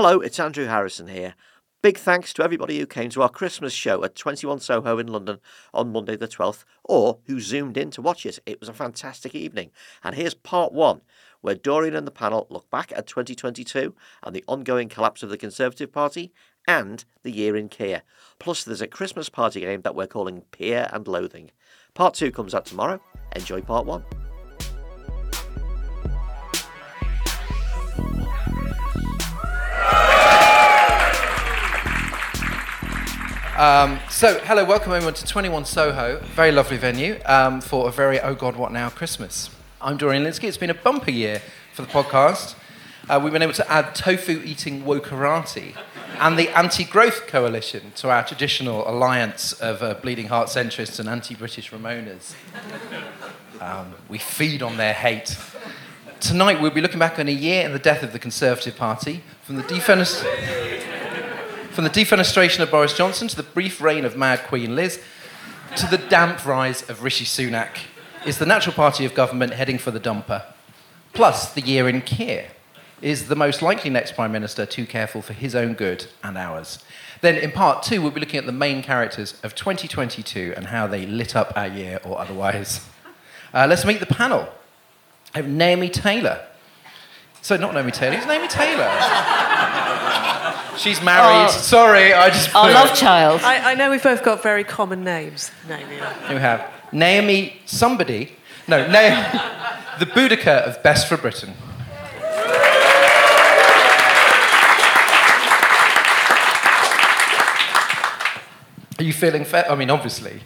Hello, it's Andrew Harrison here. Big thanks to everybody who came to our Christmas show at 21 Soho in London on Monday the 12th, or who zoomed in to watch it. It was a fantastic evening. And here's part one, where Dorian and the panel look back at 2022 and the ongoing collapse of the Conservative Party and the year in Keir. Plus, there's a Christmas party game that we're calling Peer and Loathing. Part two comes out tomorrow. Enjoy part one. Um, so, hello, welcome everyone to 21 Soho, very lovely venue um, for a very oh god what now Christmas. I'm Dorian Lynskey. It's been a bumper year for the podcast. Uh, we've been able to add tofu eating wokarati and the Anti Growth Coalition to our traditional alliance of uh, bleeding heart centrists and anti British Remoaners. Um, we feed on their hate. Tonight, we'll be looking back on a year in the death of the Conservative Party from the defense. From the defenestration of Boris Johnson to the brief reign of Mad Queen Liz to the damp rise of Rishi Sunak is the natural party of government heading for the dumper. Plus, the year in Keir is the most likely next Prime Minister too careful for his own good and ours. Then, in part two, we'll be looking at the main characters of 2022 and how they lit up our year or otherwise. Uh, let's meet the panel. I have Naomi Taylor. So, not Naomi Taylor, it's Naomi Taylor. She's married. Oh. Sorry, I just. Our love it. child. I, I know we've both got very common names. Naomi. We have Naomi somebody. No, Na- the Boudica of Best for Britain. Are you feeling fair? I mean, obviously.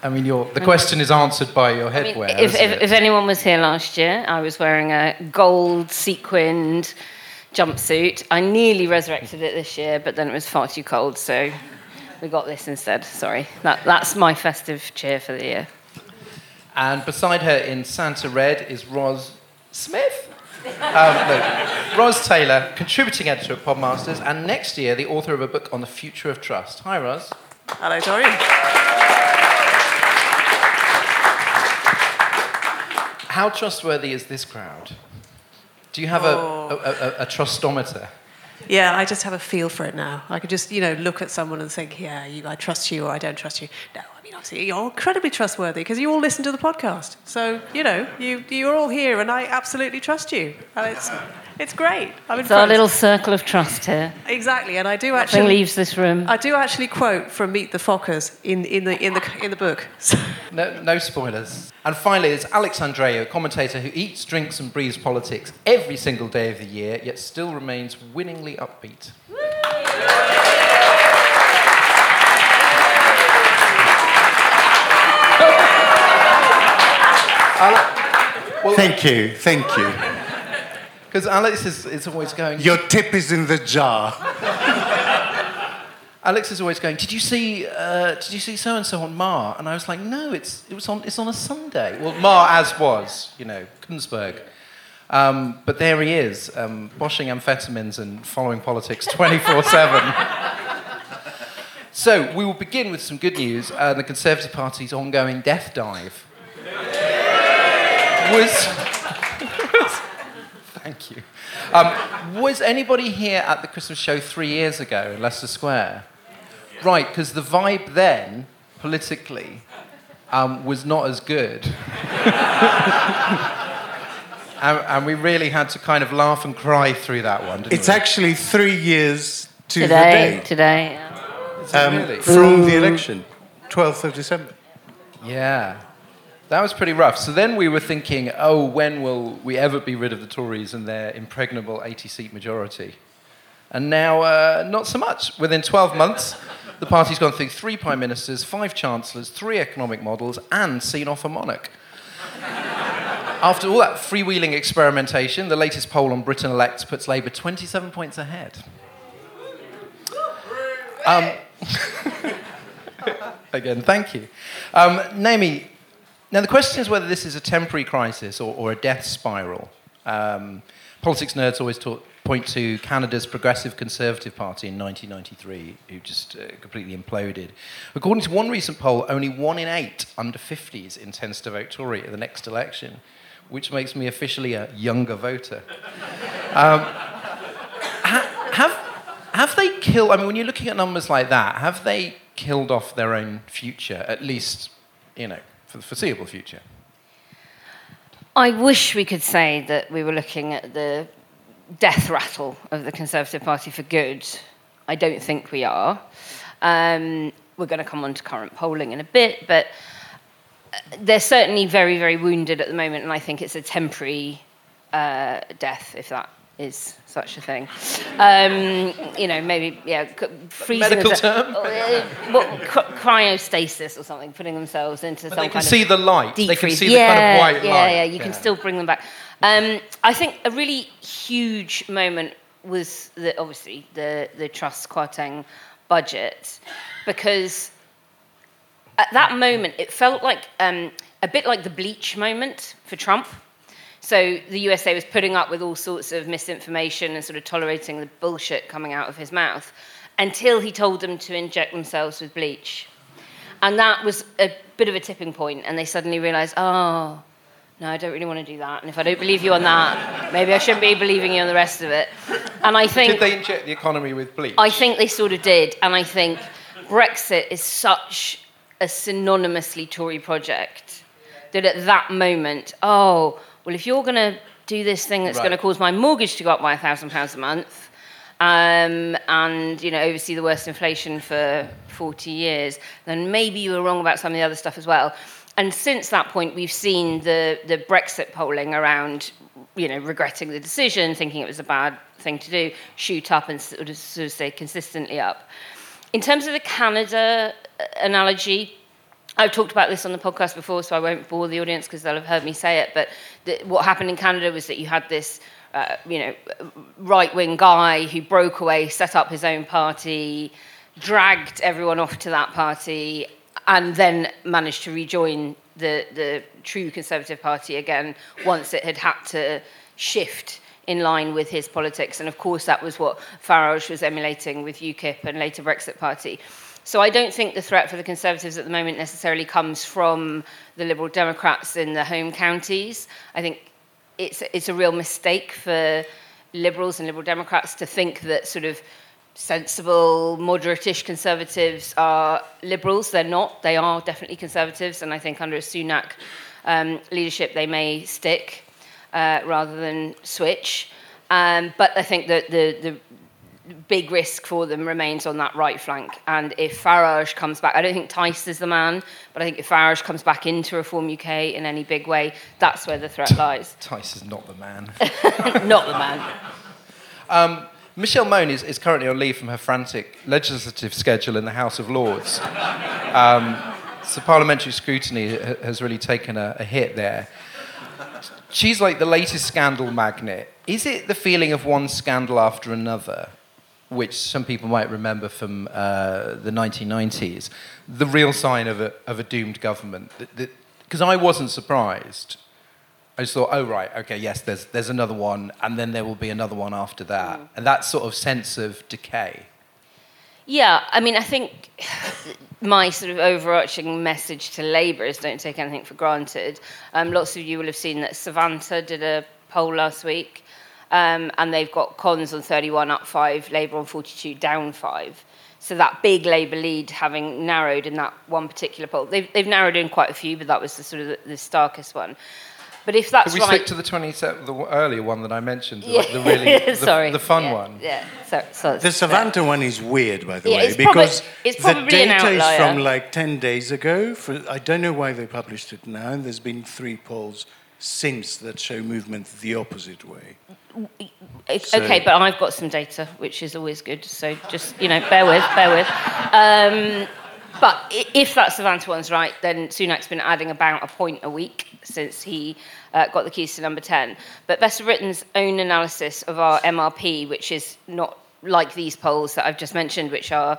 I mean, your, the question is answered by your I mean, headwear. if, isn't if, if anyone was here last year, I was wearing a gold sequined jumpsuit. I nearly resurrected it this year, but then it was far too cold, so we got this instead. Sorry. That, that's my festive cheer for the year. And beside her in Santa Red is Roz Smith. Um, no, Roz Taylor, contributing editor at Podmasters, and next year the author of a book on the future of trust. Hi, Roz. Hello, Dorian. How trustworthy is this crowd? Do you have a, Oh. a, a, a trustometer? Yeah, I just have a feel for it now. I could just, you know, look at someone and think, yeah, you, I trust you or I don't trust you. No, mean, obviously, you're incredibly trustworthy because you all listen to the podcast. So, you know, you, you're all here and I absolutely trust you. And it's, it's great. I'm It's our little circle of trust here. Exactly, and I do Nothing actually... leaves this room. I do actually quote from Meet the Fockers in, in, the, in, the, in the book. No, no spoilers. And finally, there's Alex Andreou, a commentator who eats, drinks, and breathes politics every single day of the year, yet still remains winningly upbeat. Thank you, thank you. Because Alex is, is always going. Your tip is in the jar. Alex is always going. Did you see? Uh, did you see so and so on Marr? And I was like, no, it's it was on it's on a Sunday. Well, Marr as was, you know, Kuenssberg. Um, but there he is, um, washing amphetamines and following politics 24 7. So, we will begin with some good news. Uh, the Conservative Party's ongoing death dive was. Thank you. Um, was anybody here at the Christmas show three years ago in Leicester Square? Right, because the vibe then, politically, um, was not as good. and, and we really had to kind of laugh and cry through that one, didn't It's we? actually three years to Today, the today. yeah. day um, really? from the election, 12th of December. Yeah. That was pretty rough. So then we were thinking, oh, when will we ever be rid of the Tories and their impregnable 80 seat majority? And now, uh, not so much. Within 12 months, the party's gone through three prime ministers, five chancellors, three economic models, and seen off a monarch. After all that freewheeling experimentation, the latest poll on Britain elects puts Labour 27 points ahead. Um, again, thank you. Um, Naomi, now the question is whether this is a temporary crisis or, or a death spiral. Um, politics nerds always talk, point to Canada's Progressive Conservative Party in 1993, who just uh, completely imploded. According to one recent poll, only one in eight under 50s intends to vote Tory at the next election, which makes me officially a younger voter. Um, ha- Have they killed? I mean, when you're looking at numbers like that, have they killed off their own future, at least, you know, for the foreseeable future? I wish we could say that we were looking at the death rattle of the Conservative Party for good. I don't think we are. Um, we're going to come on to current polling in a bit, but uh, they're certainly very, very wounded at the moment, and I think it's a temporary uh, death, if that is such a thing. Um, you know, maybe, yeah, freezing. medical term? Uh, what, cryostasis or something, putting themselves into But some they can see the light. They can see the kind of white yeah, light. Yeah, yeah. you can still bring them back. Um, I think a really huge moment was the, obviously the, the Truss Kwarteng budget because at that moment it felt like um, a bit like the bleach moment for Trump. So the USA was putting up with all sorts of misinformation and sort of tolerating the bullshit coming out of his mouth until he told them to inject themselves with bleach. And that was a bit of a tipping point, and they suddenly realized, oh, no, I don't really want to do that. And if I don't believe you on that, maybe I shouldn't be believing you on the rest of it. And I think. Did they inject the economy with bleach? I think they sort of did, and I think Brexit is such a synonymously Tory project that at that moment, oh, well, if you're going to do this thing that's Right. going to cause my mortgage to go up by a thousand pounds a month, um, and you know oversee the worst inflation for 40 years, then maybe you were wrong about some of the other stuff as well. And since that point, we've seen the the Brexit polling around, you know, regretting the decision, thinking it was a bad thing to do, shoot up and sort of, sort of stay consistently up. In terms of the Canada uh, analogy, I've talked about this on the podcast before, so I won't bore the audience because they'll have heard me say it. But what happened in Canada was that you had this, uh, you know, right-wing guy who broke away, set up his own party, dragged everyone off to that party, and then managed to rejoin the the true Conservative Party again once it had had to shift in line with his politics. And of course, that was what Farage was emulating with UKIP and later Brexit Party. So I don't think the threat for the Conservatives at the moment necessarily comes from the Liberal Democrats in the home counties. I think it's, it's a real mistake for Liberals and Liberal Democrats to think that sort of sensible, moderate-ish Conservatives are Liberals. They're not. They are definitely Conservatives, and I think under a Sunak um, leadership, they may stick uh, rather than switch. Um, but I think that the, the big risk for them remains on that right flank. And if Farage comes back, I don't think Tice is the man, but I think if Farage comes back into Reform UK in any big way, that's where the threat lies. Tice is not the man. Not the man. Michelle Mone is, is currently on leave from her frantic legislative schedule in the House of Lords. Um, so parliamentary scrutiny has really taken a, a hit there. She's like the latest scandal magnet. Is it the feeling of one scandal after another, which some people might remember from uh, the 1990s, the real sign of a, of a doomed government? Because I wasn't surprised. I just thought, oh right, okay, yes, there's there's another one, and then there will be another one after that, and that sort of sense of decay. Yeah, I mean, I think my sort of overarching message to Labour is don't take anything for granted. Um, lots of you will have seen that Savanta did a poll last week, um, and they've got Cons on 31 up five, Labour on 42 down five. So that big Labour lead having narrowed in that one particular poll. They've, they've narrowed in quite a few, but that was the sort of the, the starkest one. But if that's Could we right, stick to the 27th, the earlier one that I mentioned, the, yeah, the really, the, sorry, the fun yeah, one? Yeah, so, so The Savanta one is weird, by the Yeah, way, it's prob- because it's the probably an data is from like 10 days ago. For, I don't know why they published it now, there's been three polls since that show movement the opposite way. It's So- okay, but I've got some data, which is always good. So just you know, bear with, bear with. Um, but if that Savanta one's right, then Sunak's been adding about a point a week since he uh, got the keys to number ten. But Best of Britain's own analysis of our MRP, which is not like these polls that I've just mentioned, which are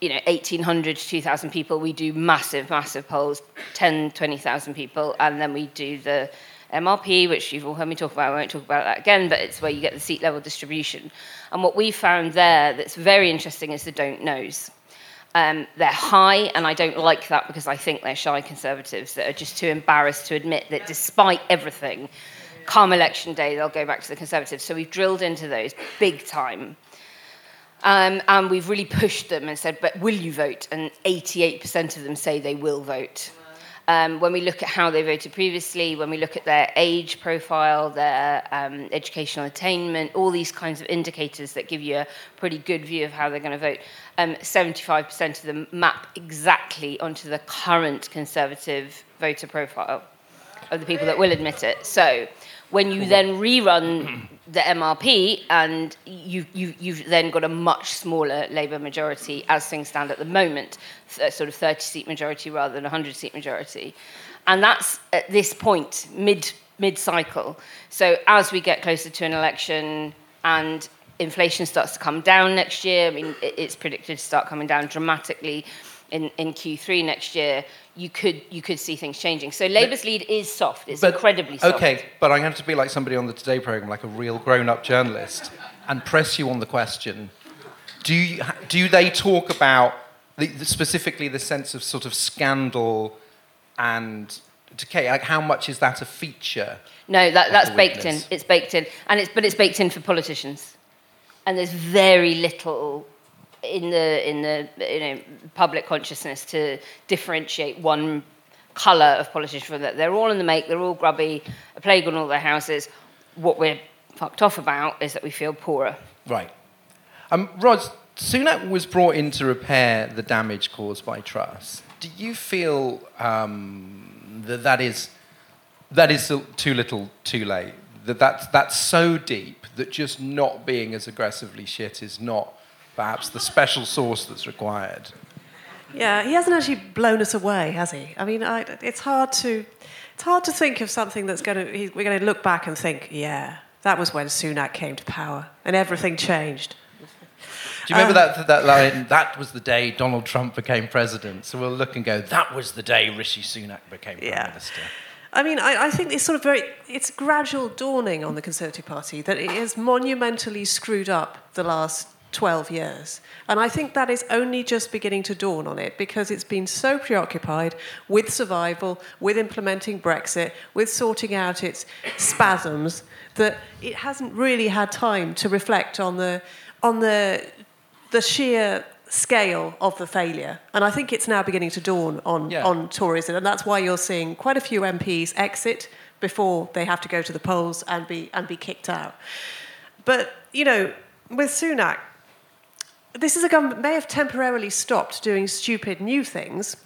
you know 1800 to 2000 people we do massive massive polls 10 20000 people and then we do the mrp which you've all heard me talk about i won't talk about that again but it's where you get the seat level distribution and what we found there that's very interesting is the don't knows um, they're high, and I don't like that because I think they're shy conservatives that are just too embarrassed to admit that despite everything, come election day, they'll go back to the conservatives. So we've drilled into those big time. Um, and we've really pushed them and said, but will you vote? And 88% of them say they will vote. Um, when we look at how they voted previously, when we look at their age profile, their um, educational attainment, all these kinds of indicators that give you a pretty good view of how they're going to vote, um, 75% of them map exactly onto the current Conservative voter profile of the people that will admit it. So when you then rerun the MRP and you, you, you've then got a much smaller Labour majority as things stand at the moment, a sort of 30 seat majority rather than a 100 seat majority. And that's at this point, mid, mid cycle. So as we get closer to an election and inflation starts to come down next year, I mean, it's predicted to start coming down dramatically in, in Q3 next year, you could you could see things changing. So Labour's lead is soft. It's But- incredibly soft. Okay, but I'm going to have to be like somebody on the Today program, like a real grown-up journalist, and press you on the question: Do you, do they talk about the, the, specifically the sense of sort of scandal and decay? Like, how much is that a feature? No, that, that's baked in. It's baked in, and it's but it's baked in for politicians, and there's very little in the in the you know public consciousness to differentiate one colour of politician from that. They're all in the make. They're all grubby. A plague on all their houses. What we're fucked off about is that we feel poorer. Right. Um, Rod, Sunak was brought in to repair the damage caused by Truss. Do you feel um, that that is that is too little, too late? That that's, that's so deep that just not being as aggressively shit is not perhaps the special sauce that's required. Yeah, he hasn't actually blown us away, has he? I mean, I, it's hard to it's hard to think of something that's going to we're going to look back and think, yeah, that was when Sunak came to power and everything changed. Do you remember um, that, that line? That was the day Donald Trump became president. So we'll look and go, that was the day Rishi Sunak became prime Yeah. minister. I mean, I, I think it's sort of very, it's gradual dawning on the Conservative Party that it has monumentally screwed up the last 12 years. And I think that is only just beginning to dawn on it because it's been so preoccupied with survival, with implementing Brexit, with sorting out its spasms, that it hasn't really had time to reflect on the, on the, the sheer scale of the failure. And I think it's now beginning to dawn on, Yeah. on Tories, and that's why you're seeing quite a few MPs exit before they have to go to the polls and be and be kicked out. But you know, with Sunak, this is a government may have temporarily stopped doing stupid new things,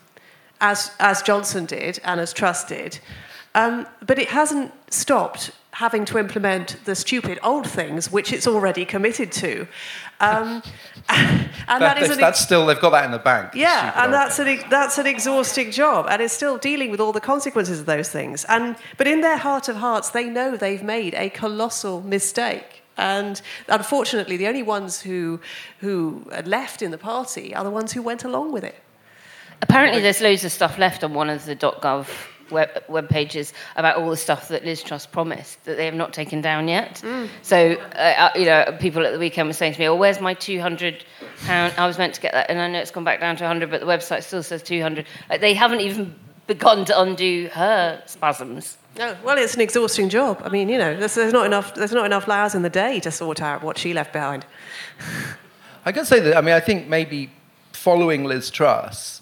as as Johnson did and as Truss did, um, but it hasn't stopped having to implement the stupid old things which it's already committed to. Um, and That- that is an that's still, they've got that in the bank. yeah, stupid and that's thing. an that's an exhausting job, and it's still dealing with all the consequences of those things. And but in their heart of hearts, they know they've made a colossal mistake. And unfortunately, the only ones who who are left in the party are the ones who went along with it. Apparently, there's loads of stuff left on one of the .gov web, web pages about all the stuff that Liz Truss promised that they have not taken down yet. So, uh, uh, you know, people at the weekend were saying to me, "Oh, where's my 200 pound? I was meant to get that, and I know it's gone back down to 100, but the website still says 200." Like, they haven't even begun to undo her spasms. No, well, it's an exhausting job. I mean, you know, there's, there's not enough there's not enough hours in the day to sort out what she left behind. I can say that, I mean, I think maybe following Liz Truss,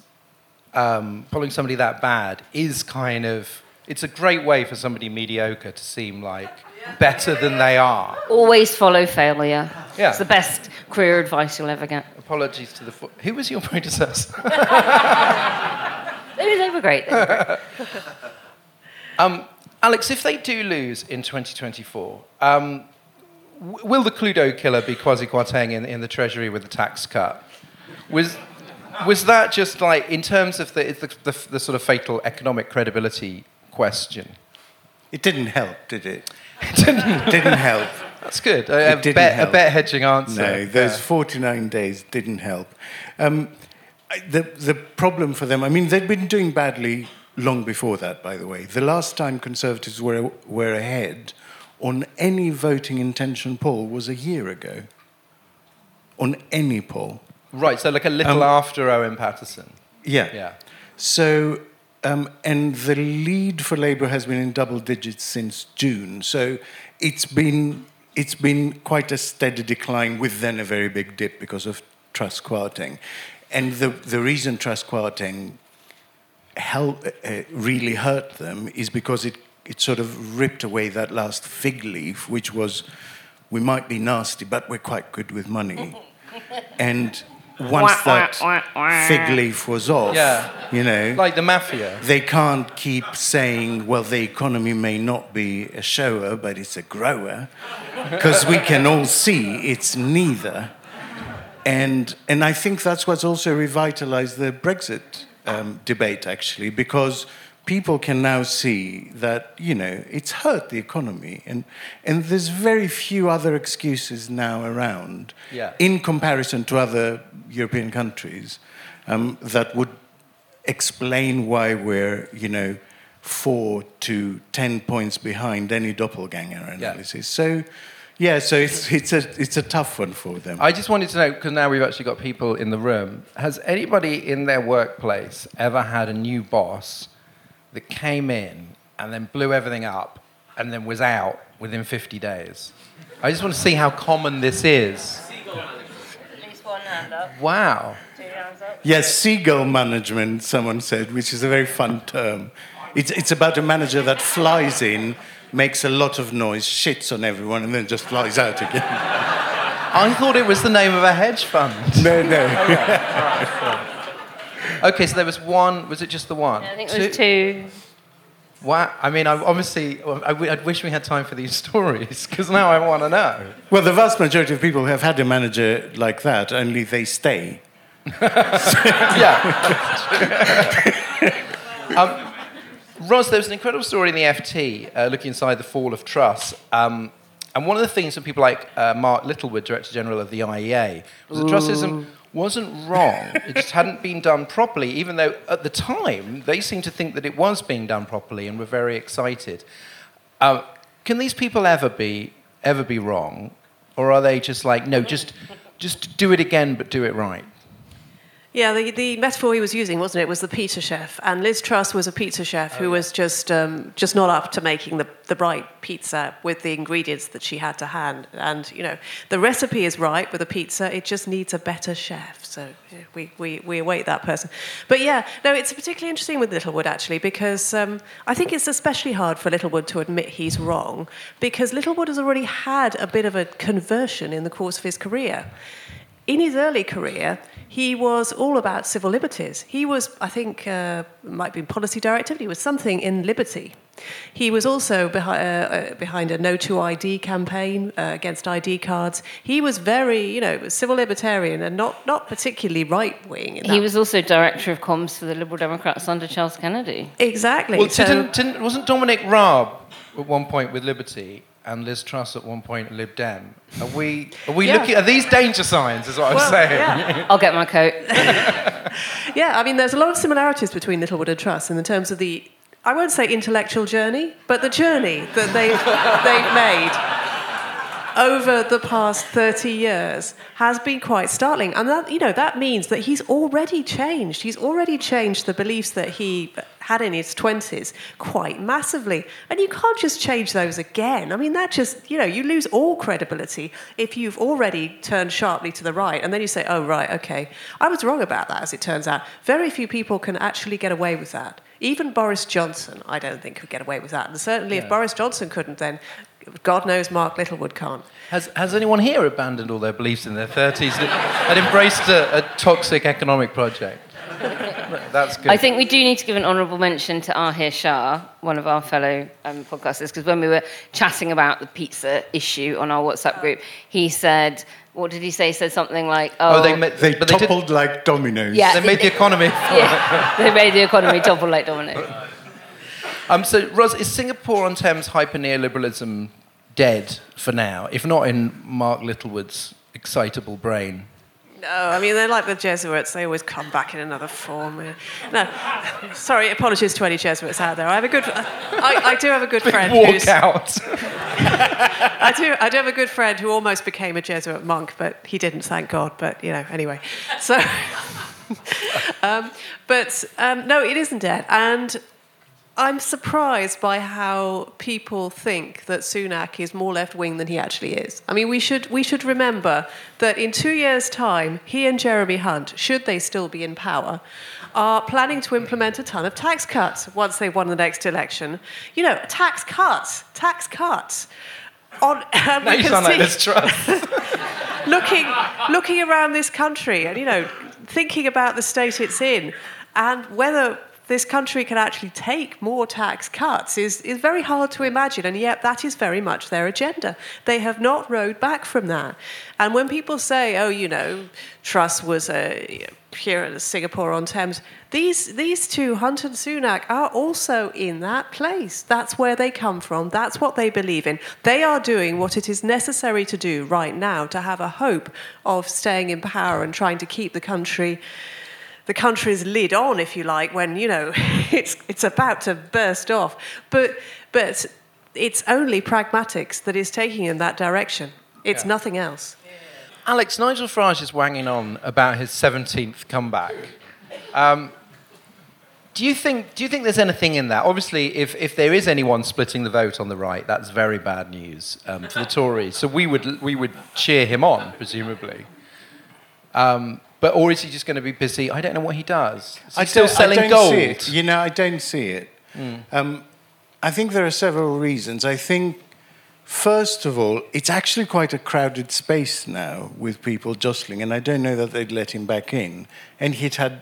um, following somebody that bad, is kind of, it's a great way for somebody mediocre to seem like better than they are. Always follow failure. Yeah. It's the best career advice you'll ever get. Apologies to the. Fo- Who was your predecessor? They, they were great. They were great. um, Alex, if they do lose in 2024, um, w- will the Cluedo killer be Kwasi Kwarteng in, in the Treasury with the tax cut? Was, was that just like, in terms of the, the, the, the sort of fatal economic credibility question? It didn't help, did it? It didn't. Didn't help. That's good. A, bet, a bet hedging answer. No, those Yeah. 49 days didn't help. Um, the, the problem for them, I mean, they'd been doing badly long before that, by the way. The last time Conservatives were, were ahead on any voting intention poll was a year ago. On any poll. Right, so like a little Um, after Owen Paterson. Yeah. Yeah. So, um, and the lead for Labour has been in double digits since June. So it's been it's been quite a steady decline with then a very big dip because of Truss Kwarteng. And the, the reason Truss Kwarteng hel- uh, really hurt them is because it, it sort of ripped away that last fig leaf, which was we might be nasty, but we're quite good with money. and once that fig leaf was off, Yeah. you know, Like the mafia. they can't keep saying, well, the economy may not be a shower, but it's a grower, because we can all see it's neither. And, and I think that's what's also revitalized the Brexit um, debate, actually, because people can now see that, you know, it's hurt the economy. And, and there's very few other excuses now around Yeah. in comparison to other European countries um, that would explain why we're, you know, four to ten points behind any doppelganger analysis. So, yeah, so it's, it's, a, it's a tough one for them. I just wanted to know, because now we've actually got people in the room, has anybody in their workplace ever had a new boss that came in and then blew everything up and then was out within 50 days? I just want to see how common this is. At least one hand up, Wow. two hands up. Yes, seagull management, someone said, which is a very fun term. It's, it's about a manager that flies in, makes a lot of noise, shits on everyone, and then just flies out again. I thought it was the name of a hedge fund. no, no. Okay, so there was one, was it just the one? I think it was two. Wow. I mean, I obviously, I, I wish we had time for these stories, because now I want to know. Well, the vast majority of people who have had a manager like that, only they stay. Yeah. um, Ros, there was an incredible story in the FT uh, looking inside the fall of Truss. Um, and one of the things that people like uh, Mark Littlewood, Director General of the IEA, was that Trussism wasn't wrong. It just hadn't been done properly, even though at the time they seemed to think that it was being done properly and were very excited. Uh, can these people ever be ever be wrong, or are they just like no, just just do it again, but do it right? Yeah, the, the metaphor he was using, wasn't it, was the pizza chef. And Liz Truss was a pizza chef who was just, um, just not up to making the, the right pizza with the ingredients that she had to hand. And, you know, the recipe is right with a pizza, it just needs a better chef. So yeah, we, we, we await that person. But yeah, no, it's particularly interesting with Littlewood, actually, because um, I think it's especially hard for Littlewood to admit he's wrong, because Littlewood has already had a bit of a conversion in the course of his career. In his early career, he was all about civil liberties. He was, I think, uh, might be policy director, but he was something in liberty. He was also behi- uh, uh, behind a No to ID campaign uh, against ID cards. He was very, you know, civil libertarian and not, not particularly right wing. He was also director of comms for the Liberal Democrats under Charles Kennedy. exactly. Well, so- didn't, didn't, wasn't Dominic Raab at one point with Liberty and Liz Truss at one point Lib Dem? Are we, are we Yeah. looking, are these danger signs, is what I'm Well, saying? yeah. I'll get my coat. Yeah, I mean, there's a lot of similarities between Littlewood and Truss in the terms of the, I won't say intellectual journey, but the journey that they've, they've made over the past 30 years has been quite startling. And that, you know, that means that he's already changed. He's already changed the beliefs that he had in his 20s quite massively. And you can't just change those again. I mean, that just, you know, you lose all credibility if you've already turned sharply to the right and then you say, oh, right, okay. I was wrong about that, as it turns out. Very few people can actually get away with that. Even Boris Johnson, I don't think, could get away with that. And certainly, if Boris Johnson couldn't, then God knows Mark Littlewood can't. Has, has anyone here abandoned all their beliefs in their 30s and, and embraced a, a toxic economic project? That's good. I think we do need to give an honourable mention to Ahir Shah, one of our fellow um, podcasters, because when we were chatting about the pizza issue on our WhatsApp group, he said, what did he say? He said something like, oh, oh, they, ma- They but they, did, toppled like dominoes. Yeah. they made the economy. yeah, they made the economy topple like domino. Um, so, Ros, is Singapore on Thames hyper neoliberalism dead for now, if not in Mark Littlewood's excitable brain? No, I mean, they're like the Jesuits. They always come back in another form. No, sorry, apologies to any Jesuits out there. I have a good, I, I do have a good friend who's, Walk out. I do, I do have a good friend who almost became a Jesuit monk, but he didn't, thank God. But, you know, anyway. So, um, but um, no, it isn't dead. And I'm surprised by how people think that Sunak is more left wing than he actually is. I mean, we should, we should remember that in two years' time, he and Jeremy Hunt, should they still be in power, are planning to implement a ton of tax cuts once they've won the next election. You know, tax cuts, tax cuts. On, and Now you sound like see- Liz Truss. looking, looking around this country and, you know, thinking about the state it's in and whether this country can actually take more tax cuts is, is very hard to imagine, and yet that is very much their agenda. They have not rowed back from that. And when people say, oh, you know, Truss was a, here in Singapore on Thames, these, these two, Hunt and Sunak, are also in that place. That's where they come from. That's what they believe in. They are doing what it is necessary to do right now to have a hope of staying in power and trying to keep the country the country's lid on, if you like, when you know it's it's about to burst off. But but it's only pragmatics that is taking in that direction. It's nothing else. Alex, Nigel Farage is wanging on about his 17th comeback. Um, do you think do you think there's anything in that? Obviously, if, if there is anyone splitting the vote on the right, that's very bad news um, for the Tories. So we would we would cheer him on, presumably. Um, but or is he just going to be busy? I don't know what he does. Is he still don't- selling I don't gold? See it. You know, I don't see it. Um, I think there are several reasons. I think, first of all, it's actually quite a crowded space now with people jostling, and I don't know that they'd let him back in. And he'd had,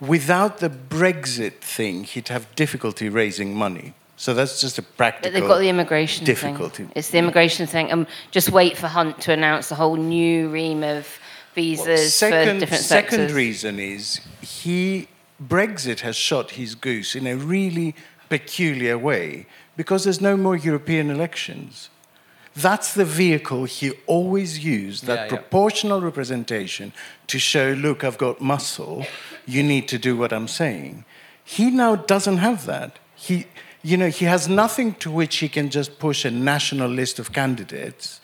without the Brexit thing, he'd have difficulty raising money. So that's just a practical But they've got the immigration difficulty. thing. It's the immigration thing. Um, just wait for Hunt to announce a whole new ream of visas for different second reason is he Brexit has shot his goose in a really peculiar way because there's no more European elections. That's the vehicle he always used, that Yeah, yeah. proportional representation to show, look, I've got muscle, you need to do what I'm saying. He now doesn't have that. He, you know, he has nothing to which he can just push a national list of candidates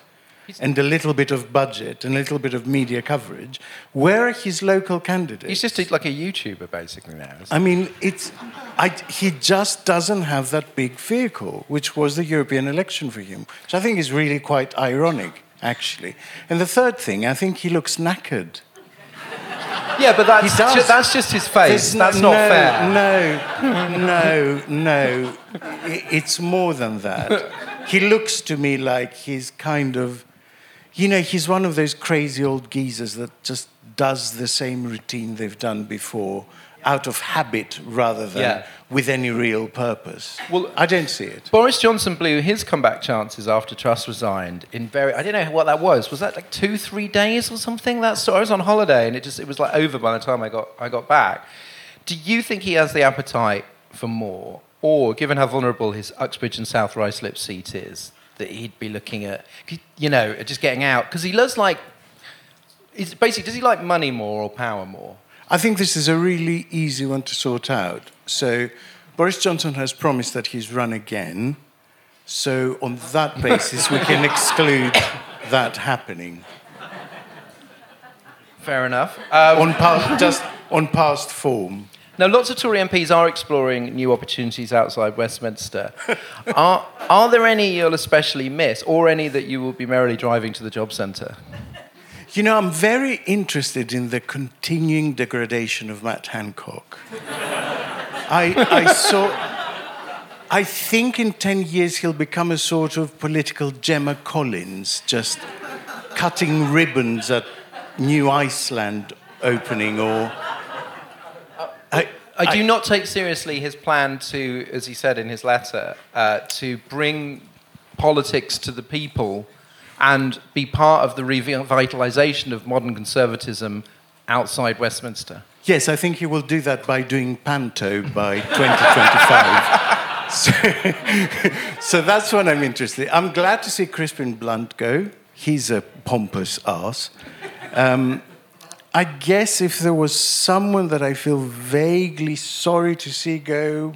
and a little bit of budget and a little bit of media coverage. Where are his local candidates? He's just like a YouTuber basically now. I mean, it's, I, he just doesn't have that big vehicle, which was the European election for him, which I think is really quite ironic, actually. And the third thing, I think he looks knackered. Yeah, but that's, ju- that's just his face. There's that's no, not fair. No, no, no. It's more than that. He looks to me like he's kind of, you know, he's one of those crazy old geezers that just does the same routine they've done before out of habit rather than Yeah. with any real purpose. Well- I don't see it. Boris Johnson blew his comeback chances after Truss resigned in very. I don't know what that was. Was that like two, three days or something? That's so I was on holiday and it just it was like over by the time I got I got back. Do you think he has the appetite for more, or given how vulnerable his Uxbridge and South Ruislip seat is, that he'd be looking at, you know, just getting out because he loves like. Is basically does he like money more or power more? I think this is a really easy one to sort out. So, Boris Johnson has promised that he's run again. So, on that basis, we can exclude that happening. Fair enough. Um, on past, just on past form. Now, lots of Tory MPs are exploring new opportunities outside Westminster. are, are there any you'll especially miss, or any that you will be merrily driving to the job centre? You know, I'm very interested in the continuing degradation of Matt Hancock. I, I saw. I think in 10 years he'll become a sort of political Gemma Collins, just cutting ribbons at New Iceland opening or. I, I do not take seriously his plan to, as he said in his letter, uh, to bring politics to the people and be part of the revitalisation of modern conservatism outside Westminster. Yes, I think he will do that by doing panto by 2025. so, so that's what I'm interested in. I'm glad to see Crispin Blunt go. He's a pompous ass. Um, I guess if there was someone that I feel vaguely sorry to see go,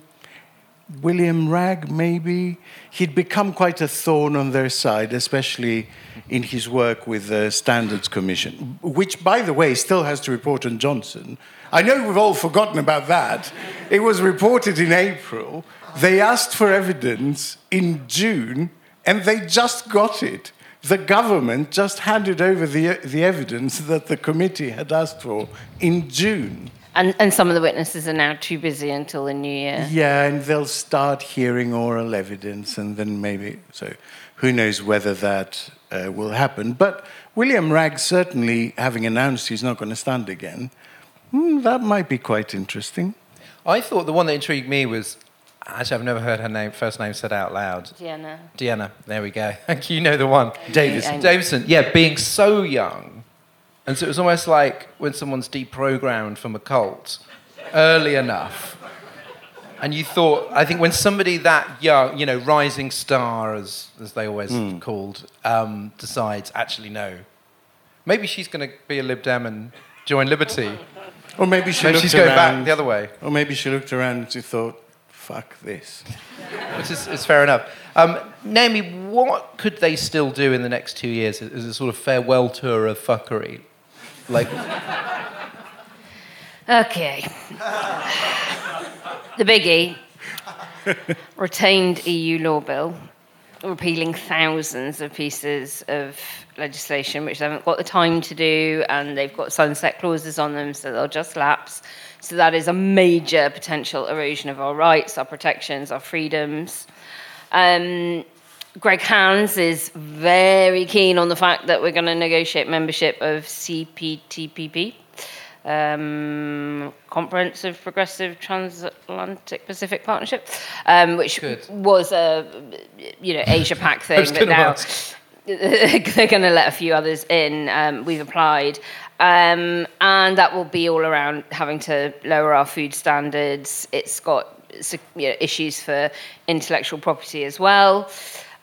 William Wragg, maybe. He'd become quite a thorn on their side, especially in his work with the Standards Commission, which, by the way, still has to report on Johnson. I know we've all forgotten about that. It was reported in April. They asked for evidence in June, and they just got it. The government just handed over the, the evidence that the committee had asked for in June. And, and some of the witnesses are now too busy until the new year. Yeah, and they'll start hearing oral evidence, and then maybe. So, who knows whether that uh, will happen. But William Wragg, certainly, having announced he's not going to stand again, hmm, that might be quite interesting. I thought the one that intrigued me was actually I've never heard her name first name said out loud. Dehenna. Dehenna. There we go. you know the one. Davison. Davison. Yeah, being so young, and so it was almost like when someone's deprogrammed from a cult early enough. And you thought, I think when somebody that young, you know, rising star, as, as they always Hmm. called, um, decides, actually, no. Maybe she's going to be a Lib Dem and join Liberty. Or maybe she Maybe looked she's going back the other way. Or maybe she looked around and she thought, fuck this. which is, is fair enough. Um, Naomi, what could they still do in the next two years as a sort of farewell tour of fuckery? Like, Okay. the biggie retained EU law bill, repealing thousands of pieces of legislation which they haven't got the time to do, and they've got sunset clauses on them, so they'll just lapse. So that is a major potential erosion of our rights, our protections, our freedoms. Um, Greg Hands is very keen on the fact that we're going to negotiate membership of CPTPP, um, Comprehensive Progressive Transatlantic Pacific Partnership, um, which Good. was a you know Asia Pac thing, but now they're going to let a few others in. Um, we've applied. Um, and that will be all around having to lower our food standards. It's got you know, issues for intellectual property as well.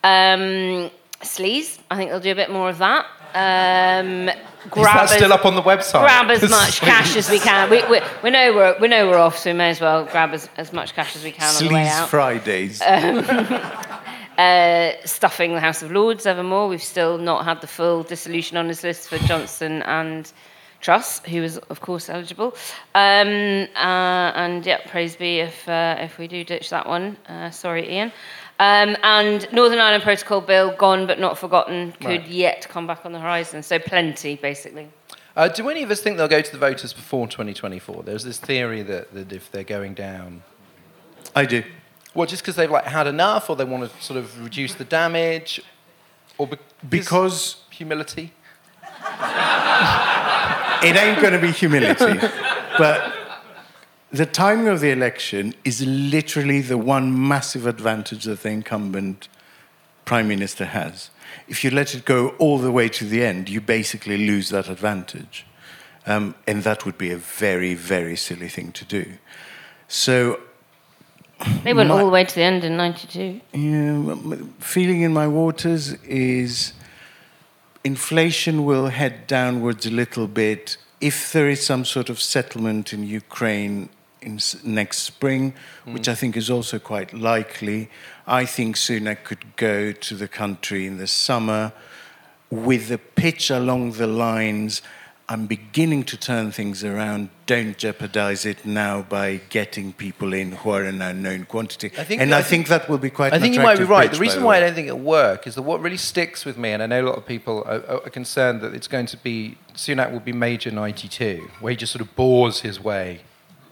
Um, sleaze, I think they'll do a bit more of that. Um, is grab that as- still up on the website? grab as much cash as we can. We, we, we know we're we know we're off, so we may as well grab as, as much cash as we can on the way Sleaze out. Fridays. Uh, stuffing the House of Lords evermore. We've still not had the full dissolution on this list for Johnson and Truss, who is of course eligible. Um, uh, and yeah, praise be if uh, if we do ditch that one. Uh, sorry, Ian. Um, and Northern Ireland Protocol Bill, gone but not forgotten, could Right. yet come back on the horizon. So plenty, basically. Uh, do any of us think they'll go to the voters before 2024? There's this theory that, that if they're going down, I do. Well, just because they've like had enough, or they want to sort of reduce the damage, or be- Because humility. it ain't going to be humility. but the timing of the election is literally the one massive advantage that the incumbent prime minister has. If you let it go all the way to the end, you basically lose that advantage. Um, and that would be a very, very silly thing to do. So, They went My- all the way to the end in '92. yeah, feeling in my waters is inflation will head downwards a little bit if there is some sort of settlement in Ukraine in s- next spring, hmm. which I think is also quite likely. I think Sunak could go to the country in the summer with the pitch along the lines. I'm beginning to turn things around. Don't jeopardize it now by getting people in who are an unknown quantity. I think- and I, think, that will be quite. I think you might be right. pitch, The reason why I don't think it'll work is that what really sticks with me, and I know a lot of people are, are are concerned that it's going to be Sunak will be Major 92, where he just sort of bores his way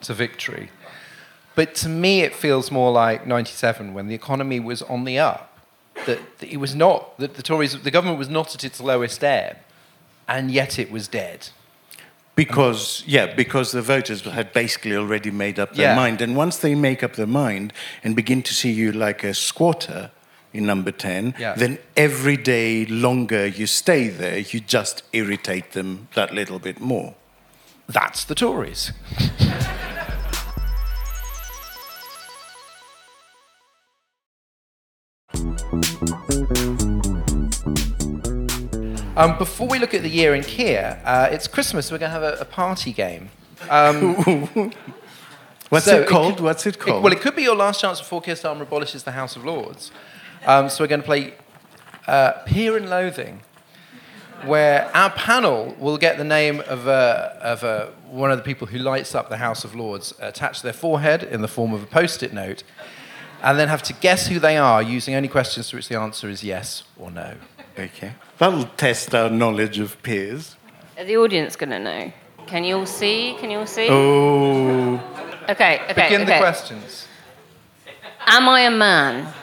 to victory. But to me, it feels more like 97 when the economy was on the up. That, that it was not, that the Tories, the government was not at its lowest ebb, and yet it was dead. Because yeah, because the voters had basically already made up their Yeah. mind, and once they make up their mind and begin to see you like a squatter in number ten, Yeah. then every day longer you stay there, you just irritate them that little bit more. That's the Tories. Um, before we look at the year in Keir, uh, it's Christmas. We're going to have a, a party game. Um, What's So it called? could- What's it called? well, it could be your last chance before Keir Starmer abolishes the House of Lords. Um, so we're going to play uh, Peer and Loathing, where our panel will get the name of, uh, of uh, one of the people who lights up the House of Lords attached to their forehead in the form of a post-it note, and then have to guess who they are using only questions to which the answer is yes or no. Okay. That'll test our knowledge of peers. Are the audience going to know? Can you all see? Can you all see? Oh, Okay, okay, Begin okay. the questions. Am I a man?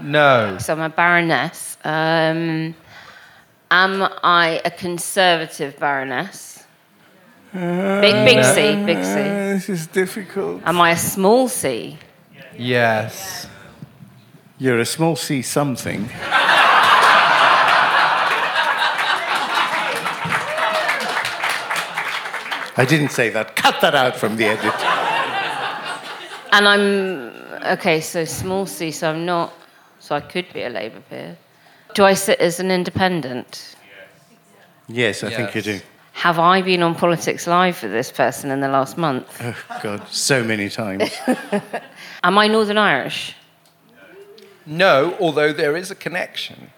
No. So I'm a baroness. Um, am I a conservative baroness? Big, big C, big C. Uh, this is difficult. Am I a small c? Yes. You're a small c something. I didn't say that. Cut that out from the edit. And I'm, okay, so small c, so I'm not, so I could be a Labour peer. Do I sit as an independent? Yes, I think you do. Have I been on Politics Live with this person in the last month? Oh, God, so many times. Am I Northern Irish? No, although there is a connection.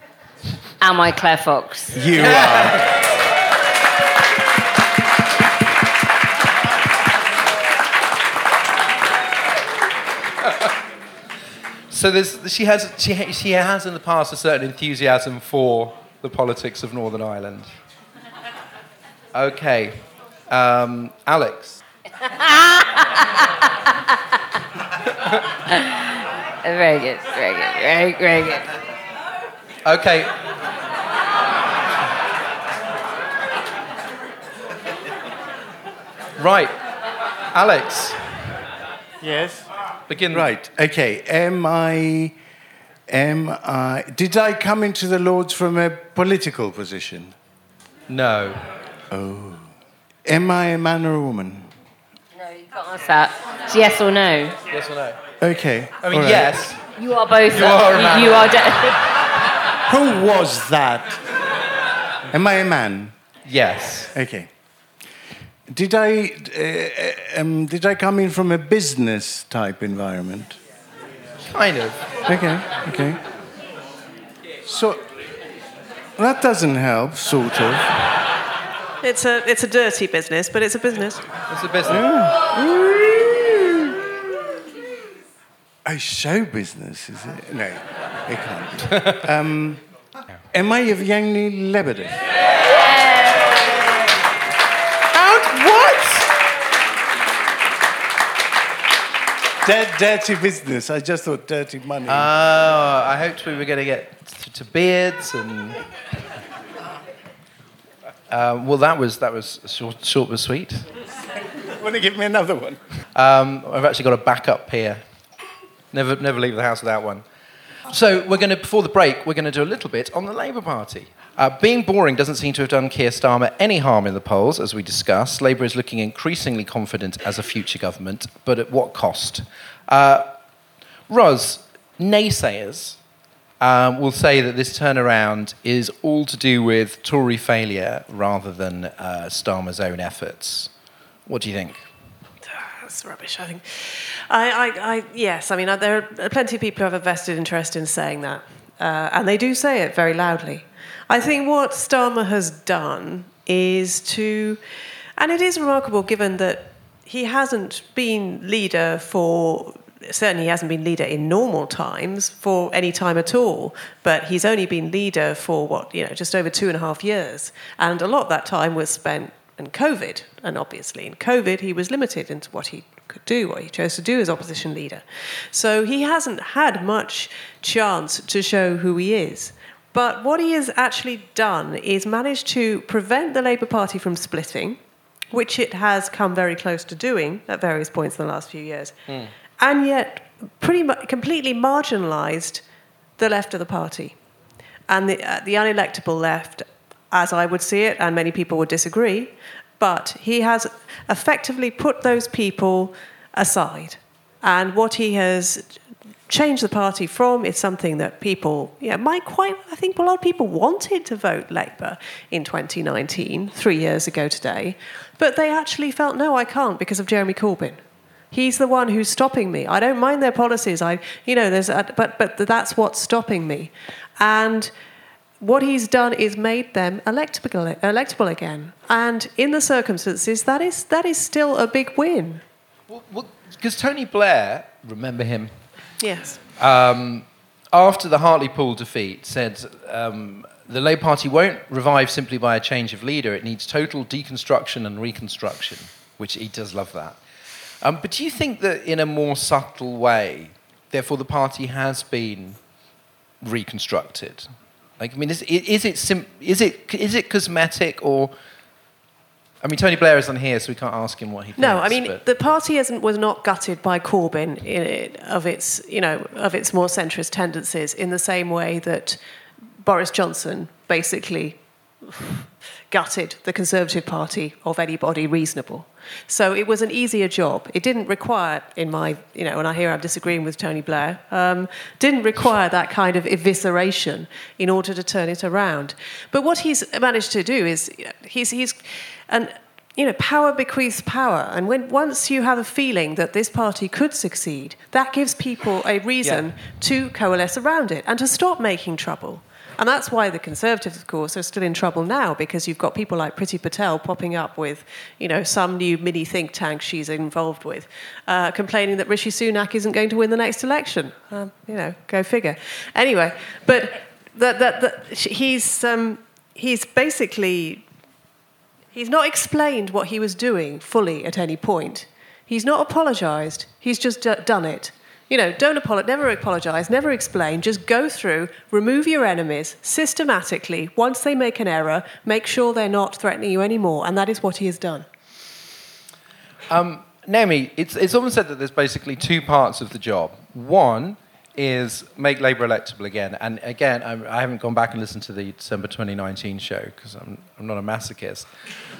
Am I Claire Fox? You are. So there's, she, has, she, she has in the past a certain enthusiasm for the politics of Northern Ireland. Okay. Um, Alex. Very good, very good, very, very good. Okay. Right. Alex, Yes. Begin. Right. Okay. Am I? Am I? Did I come into the Lords from a political position? No. Oh. Am I a man or a woman? No, you can't ask that. It's yes or no. Yes or no? Okay. I mean, all right. yes. You are both. You are a man. You, are. De- Who was that? Am I a man? Yes. Okay. Did I? Uh, um, did I come in from a business type environment? Kind of. Okay. Okay. So that doesn't help, sort of. It's a, it's a dirty business, but it's a business. It's a business. A show business, is it? No, it can't be. um, am I Evgeny Lebedev? Dir- dirty business. I just thought dirty money. Oh, I hoped we were going to get to, to beards and. Uh, well, that was that was short, short but sweet. Want to give me another one? Um, I've actually got a backup here. Never, never leave the house without one. So we're going to, before the break, we're going to do a little bit on the Labour Party. Uh, being boring doesn't seem to have done Keir Starmer any harm in the polls, as we discussed. Labour is looking increasingly confident as a future government, but at what cost? Uh, Ros, naysayers um, will say that this turnaround is all to do with Tory failure rather than uh, Starmer's own efforts. What do you think? That's rubbish, I think. I, I, I, yes, I mean, uh, there are plenty of people who have a vested interest in saying that. Uh, and they do say it very loudly. I think what Starmer has done is to, and it is remarkable given that he hasn't been leader for, certainly he hasn't been leader in normal times for any time at all, but he's only been leader for what, you know, just over two and a half years. And a lot of that time was spent in COVID. And obviously, in COVID, he was limited into what he could do, what he chose to do as opposition leader. So he hasn't had much chance to show who he is. But what he has actually done is managed to prevent the Labour Party from splitting, which it has come very close to doing at various points in the last few years, and yet pretty much completely marginalised the left of the party. And the, uh, the unelectable left, as I would see it, and many people would disagree, but he has effectively put those people aside. And what he has changed the party from is something that people, yeah, might quite, I think a lot of people wanted to vote Labour in 2019, three years ago today, but they actually felt, no, I can't because of Jeremy Corbyn. He's the one who's stopping me. I don't mind their policies. I, you know, there's, a, but but that's what's stopping me, and what he's done is made them electable, electable again. And in the circumstances, that is that is still a big win. Well, because Tony Blair, remember him? Yes. Um, after the Hartlepool defeat, said um, the Labour Party won't revive simply by a change of leader. It needs total deconstruction and reconstruction, which he does love that. Um, but do you think that in a more subtle way, therefore, the party has been reconstructed? Like, I mean, is, is it sim- is it is it cosmetic or? I mean, Tony Blair isn't here, so we can't ask him what he thinks. No, I mean but- the party isn't, was not gutted by Corbyn in it, of its you know of its more centrist tendencies in the same way that Boris Johnson basically gutted the Conservative Party of anybody reasonable. So it was an easier job. It didn't require, in my, you know, and I hear I'm disagreeing with Tony Blair, um, didn't require that kind of evisceration in order to turn it around. But what he's managed to do is he's, he's, and you know, power bequeaths power. And when once you have a feeling that this party could succeed, that gives people a reason Yeah. to coalesce around it and to stop making trouble. And that's why the Conservatives, of course, are still in trouble now because you've got people like Priti Patel popping up with, you know, some new mini think tank she's involved with, uh, complaining that Rishi Sunak isn't going to win the next election. Um, you know, go figure. Anyway, but that, that, that he's um, he's basically He's not explained what he was doing fully at any point. He's not apologised. He's just d- done it. You know, don't apologize, never apologise, never explain. Just go through, remove your enemies systematically. Once they make an error, make sure they're not threatening you anymore. And that is what he has done. Um, Naomi, it's, it's often said that there's basically two parts of the job. One is make Labour electable again. And again, I'm, I haven't gone back and listened to the December 2019 show because I'm, I'm not a masochist.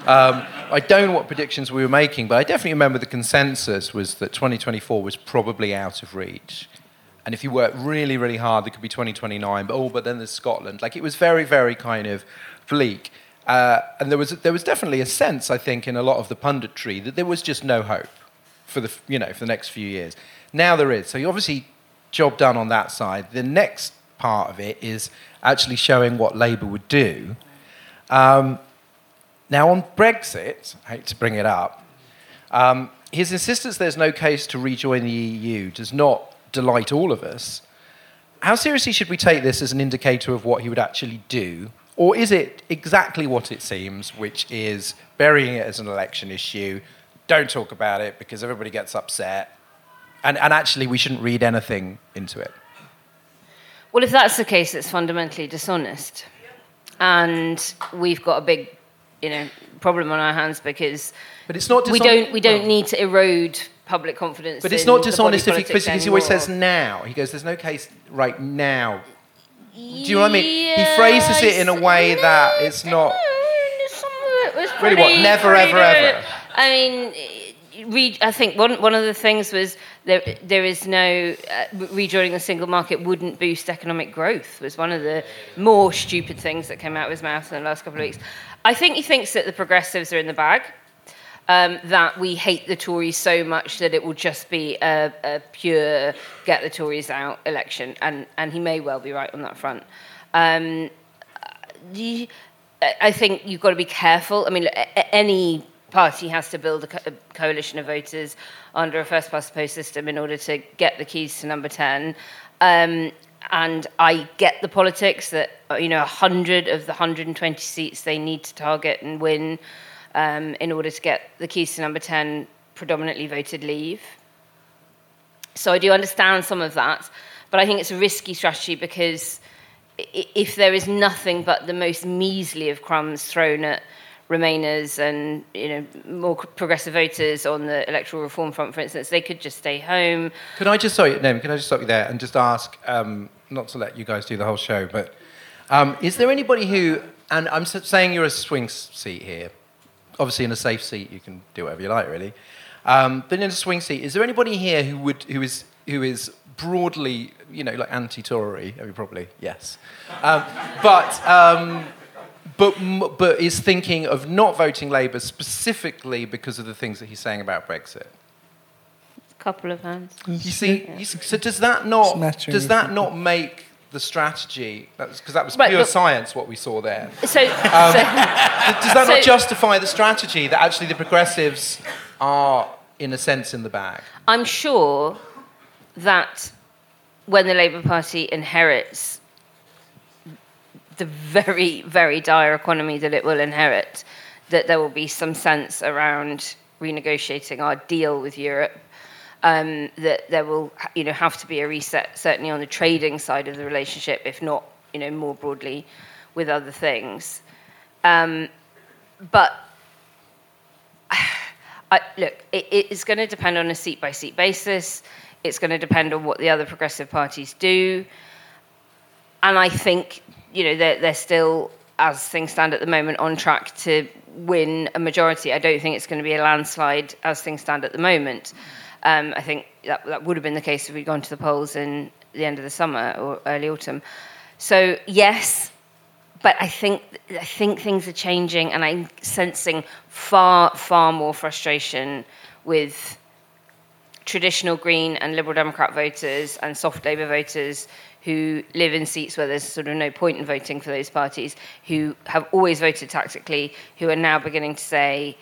Um, I don't know what predictions we were making, but I definitely remember the consensus was that 2024 was probably out of reach. And if you work really, really hard, it could be 2029. But oh, but then there's Scotland. Like it was very, very kind of bleak. Uh, and there was there was definitely a sense, I think, in a lot of the punditry that there was just no hope for the you know for the next few years. Now there is. So you obviously job done on that side. The next part of it is actually showing what Labour would do. Um, now on Brexit, I hate to bring it up. Um, his insistence there's no case to rejoin the EU does not delight all of us. How seriously should we take this as an indicator of what he would actually do? Or is it exactly what it seems, which is burying it as an election issue, don't talk about it because everybody gets upset, and, and actually we shouldn't read anything into it? Well, if that's the case, it's fundamentally dishonest. And we've got a big, you know, problem on our hands because But it's not we don't we don't need to erode public confidence. But it's not dishonest if he, because he always says now. He goes, there's no case right now. Do you know what I mean? He phrases it in a way that it's not. Some of it was Really what? Never, pretty ever, ever? I mean, eh, re- I think one, one of the things was there, there is no uh, rejoining the single market wouldn't boost economic growth was one of the more stupid things that came out of his mouth in the last couple of weeks. I think he thinks that the progressives are in the bag. Um, that we hate the Tories so much that it will just be a, a pure get the Tories out election, and, and he may well be right on that front. Um, the, I think you've got to be careful. I mean, any party has to build a, co- a coalition of voters under a first past the post system in order to get the keys to number 10. Um, and I get the politics that, you know, 100 of the 120 seats they need to target and win um, in order to get the keys to number 10 predominantly voted leave. So I do understand some of that, but I think it's a risky strategy because if there is nothing but the most measly of crumbs thrown at Remainers and you know more progressive voters on the electoral reform front, for instance, they could just stay home. Can I just sorry, Naomi, can I just stop you there and just ask, um, not to let you guys do the whole show, but um, is there anybody who, and I'm saying you're a swing seat here, obviously in a safe seat you can do whatever you like, really, um, but in a swing seat, is there anybody here who would, who is, who is broadly, you know, like anti-Tory? I mean, probably yes, um, but. Um, but, but is thinking of not voting Labour specifically because of the things that he's saying about Brexit. A couple of hands. You see, you see, so does that not Smattering does that people. not make the strategy? Because that was Right, pure but- science what we saw there. So, so Does that So- not justify the strategy that actually the progressives are, in a sense, in the bag? I'm sure that when the Labour Party inherits the very, very dire economy that it will inherit, that there will be some sense around renegotiating our deal with Europe. Um, that there will, you know, have to be a reset, certainly on the trading side of the relationship, if not, you know, more broadly with other things. Um, but I, look, it, it's going to depend on a seat by seat basis. It's going to depend on what the other progressive parties do. And I think, you know, they're, they're still, as things stand at the moment, on track to win a majority. I don't think it's going to be a landslide as things stand at the moment. Um, I think that, that would have been the case if we'd gone to the polls in the end of the summer or early autumn. So, yes, but I think I think things are changing, and I'm sensing far far more frustration with traditional Green and Liberal Democrat voters and soft Labour voters who live in seats where there's sort of no point in voting for those parties, who have always voted tactically, who are now beginning to say,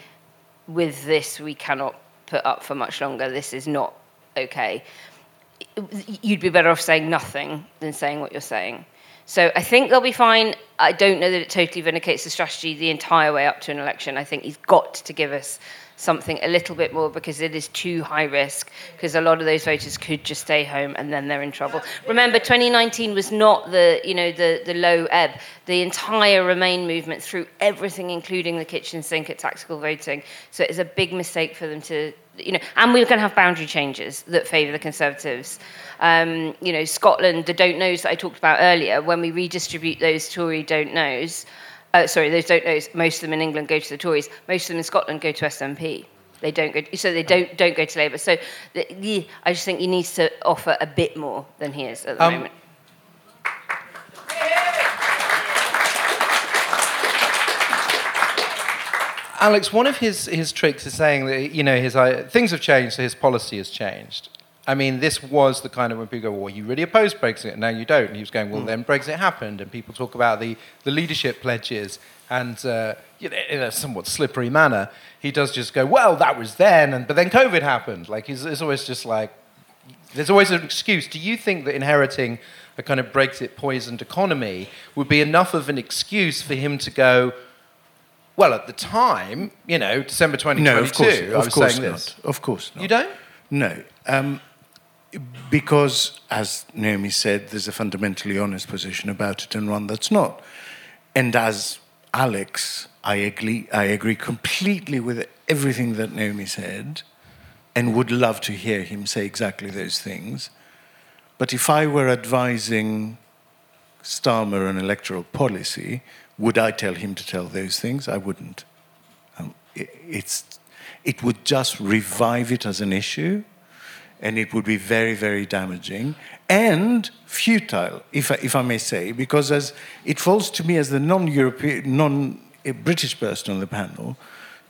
with this we cannot put up for much longer. This is not okay. You'd be better off saying nothing than saying what you're saying. So I think they'll be fine. I don't know that it totally vindicates the strategy the entire way up to an election. I think he's got to give us something a little bit more because it is too high risk because a lot of those voters could just stay home and then they're in trouble. Remember 2019 was not the you know the the low ebb. The entire remain movement threw everything including the kitchen sink at tactical voting. So it's a big mistake for them to you know and we're going to have boundary changes that favour the conservatives. Um, you know Scotland the don't knows that I talked about earlier when we redistribute those Tory don't knows uh, sorry, those don't know. Most of them in England go to the Tories. Most of them in Scotland go to SNP. They don't go. So they don't don't go to Labour. So the, the, I just think he needs to offer a bit more than he is at the Um, moment. Alex, one of his, his tricks is saying that you know his uh, things have changed, so his policy has changed. I mean, this was the kind of when people go, "Well, you really opposed Brexit, and now you don't." And he was going, "Well, then Brexit happened," and people talk about the, the leadership pledges, and uh, you know, in a somewhat slippery manner, he does just go, "Well, that was then," and but then COVID happened. Like he's, it's always just like there's always an excuse. Do you think that inheriting a kind of Brexit poisoned economy would be enough of an excuse for him to go? Well, at the time, you know, December 2022, No, of course, I of was course saying not. this. Of course not. You don't? No. Um, because, as Naomi said, there's a fundamentally honest position about it and one that's not. And as Alex, I agree, I agree completely with everything that Naomi said and would love to hear him say exactly those things. But if I were advising Starmer on electoral policy, would I tell him to tell those things? I wouldn't. Um, it, it's, it would just revive it as an issue, and it would be very, very damaging and futile, if I, if I may say, because as it falls to me as the non-European, non-British person on the panel,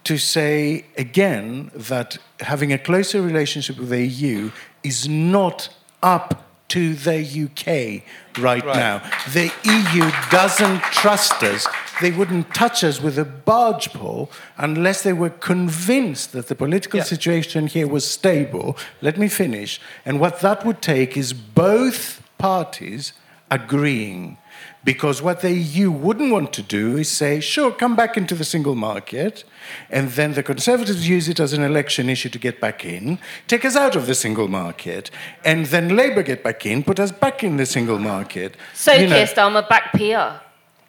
to say again that having a closer relationship with the EU is not up to the UK right, Right. now. The EU doesn't trust us. They wouldn't touch us with a barge pole unless they were convinced that the political Yeah. situation here was stable. Let me finish. And what that would take is both parties agreeing. Because what the EU wouldn't want to do is say, sure, come back into the single market, and then the Conservatives use it as an election issue to get back in, take us out of the single market, and then Labour get back in, put us back in the single market. So You know, Keir Starmer, back PR.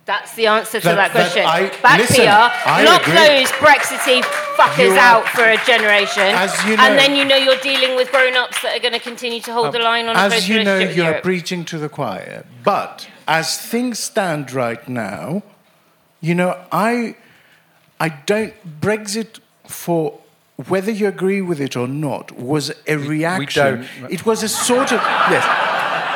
That's the answer to That- that, that question. I- back listen, PR. I Lock agree. those Brexity fuckers are- out for a generation. As you know- and then you know you're dealing with grown-ups that are going to continue to hold um, the line on a As you know, you are Europe. preaching to the choir. But as things stand right now, you know, I, I don't. Brexit, for whether you agree with it or not, was a reaction. don't. It was a sort of yes.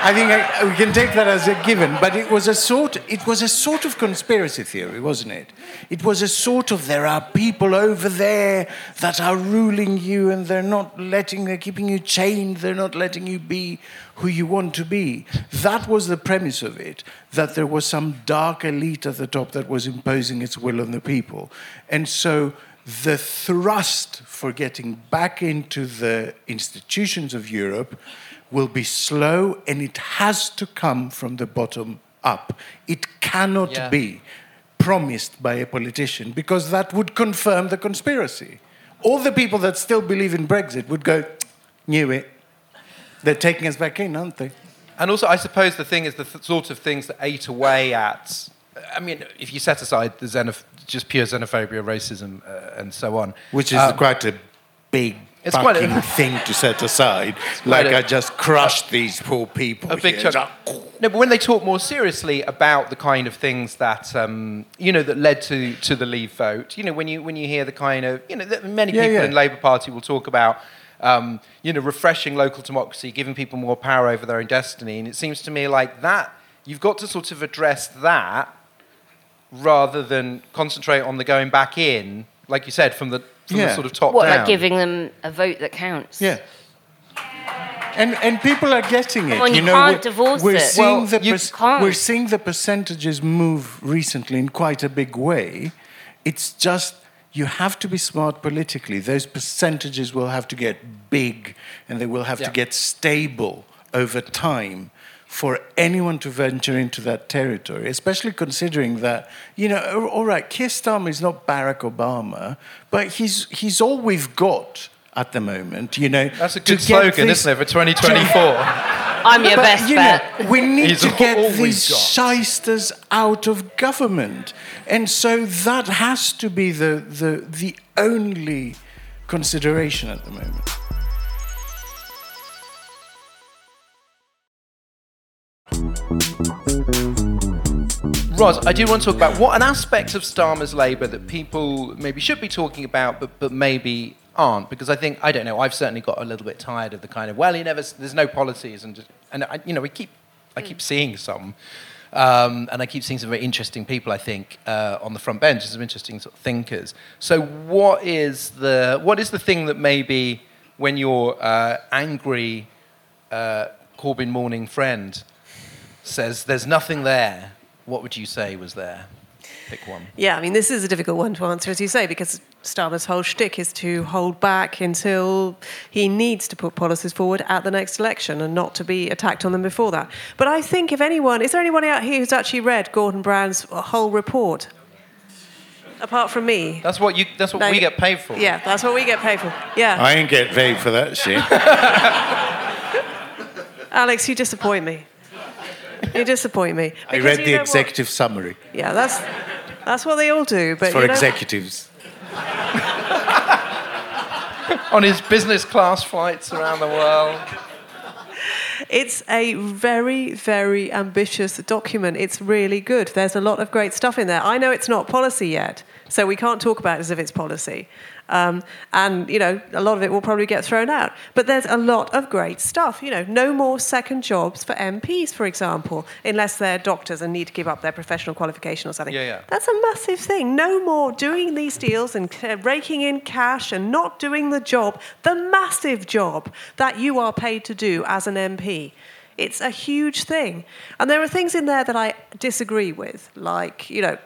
I think I, we can take that as a given. But it was a sort. It was a sort of conspiracy theory, wasn't it? It was a sort of there are people over there that are ruling you, and they're not letting. They're keeping you chained. They're not letting you be who you want to be. That was the premise of it. That there was some dark elite at the top that was imposing its will on the people, and so the thrust for getting back into the institutions of Europe will be slow and it has to come from the bottom up. It cannot Yeah. be promised by a politician because that would confirm the conspiracy. All the people that still believe in Brexit would go, knew it. They're taking us back in, aren't they? And also, I suppose the thing is the th- sort of things that ate away at. I mean, if you set aside the xenoph- just pure xenophobia, racism, uh, and so on, Which is um, quite a big it's quite a- thing to set aside. Like a- I just crushed these poor people. a big here. chunk. No, but when they talk more seriously about the kind of things that um, you know that led to, to the Leave vote, you know, when you when you hear the kind of you know that many Yeah, people yeah. in Labour Party will talk about. Um, you know, refreshing local democracy, giving people more power over their own destiny, and it seems to me like that you've got to sort of address that rather than concentrate on the going back in, like you said, from the from the Yeah. sort of top What, down. like giving them a vote that counts? Yeah. And, and people are getting it. Well, you know, can't we're, divorce we're it. Seeing Well, the you perc- can't. We're seeing the percentages move recently in quite a big way. It's just you have to be smart politically. Those percentages will have to get big and they will have Yeah. to get stable over time for anyone to venture into that territory, especially considering that, you know, all right, Keir Starmer is not Barack Obama, but he's, he's all we've got at the moment, you know. That's a good slogan, this- isn't it, for 2024? I'm your but, best you bet. Know, we need He's to get we've these got. shysters out of government. And so that has to be the, the, the only consideration at the moment. Ros, I do want to talk about what an aspect of Starmer's Labour that people maybe should be talking about, but, but maybe aren't. Because I think, I don't know, I've certainly got a little bit tired of the kind of, well, he never, there's no policies. And, just, and I, you know, we keep, I keep seeing some. Um, and I keep seeing some very interesting people, I think, uh, on the front bench, some interesting sort of thinkers. So, what is the, what is the thing that maybe when your uh, angry uh, Corbyn mourning friend says there's nothing there, what would you say was there? Pick one. Yeah, I mean, this is a difficult one to answer, as you say, because Starmer's whole shtick is to hold back until he needs to put policies forward at the next election and not to be attacked on them before that. But I think if anyone, is there anyone out here who's actually read Gordon Brown's whole report? Apart from me. That's what you. That's what No, we get paid for. Yeah, that's what we get paid for. Yeah. I ain't get paid for that shit. Alex, you disappoint me. You disappoint me. I read the know what? executive summary Yeah, that's that's what they all do. But for you know, executives. On his business class flights around the world. It's a very, very ambitious document. It's really good. There's a lot of great stuff in there. I know it's not policy yet, so we can't talk about it as if it's policy. Um, and, you know, a lot of it will probably get thrown out. But there's a lot of great stuff. You know, no more second jobs for MPs, for example, unless they're doctors and need to give up their professional qualification or something. Yeah, yeah. That's a massive thing. No more doing these deals and raking in cash and not doing the job, the massive job that you are paid to do as an MP. It's a huge thing. And there are things in there that I disagree with, like, you know,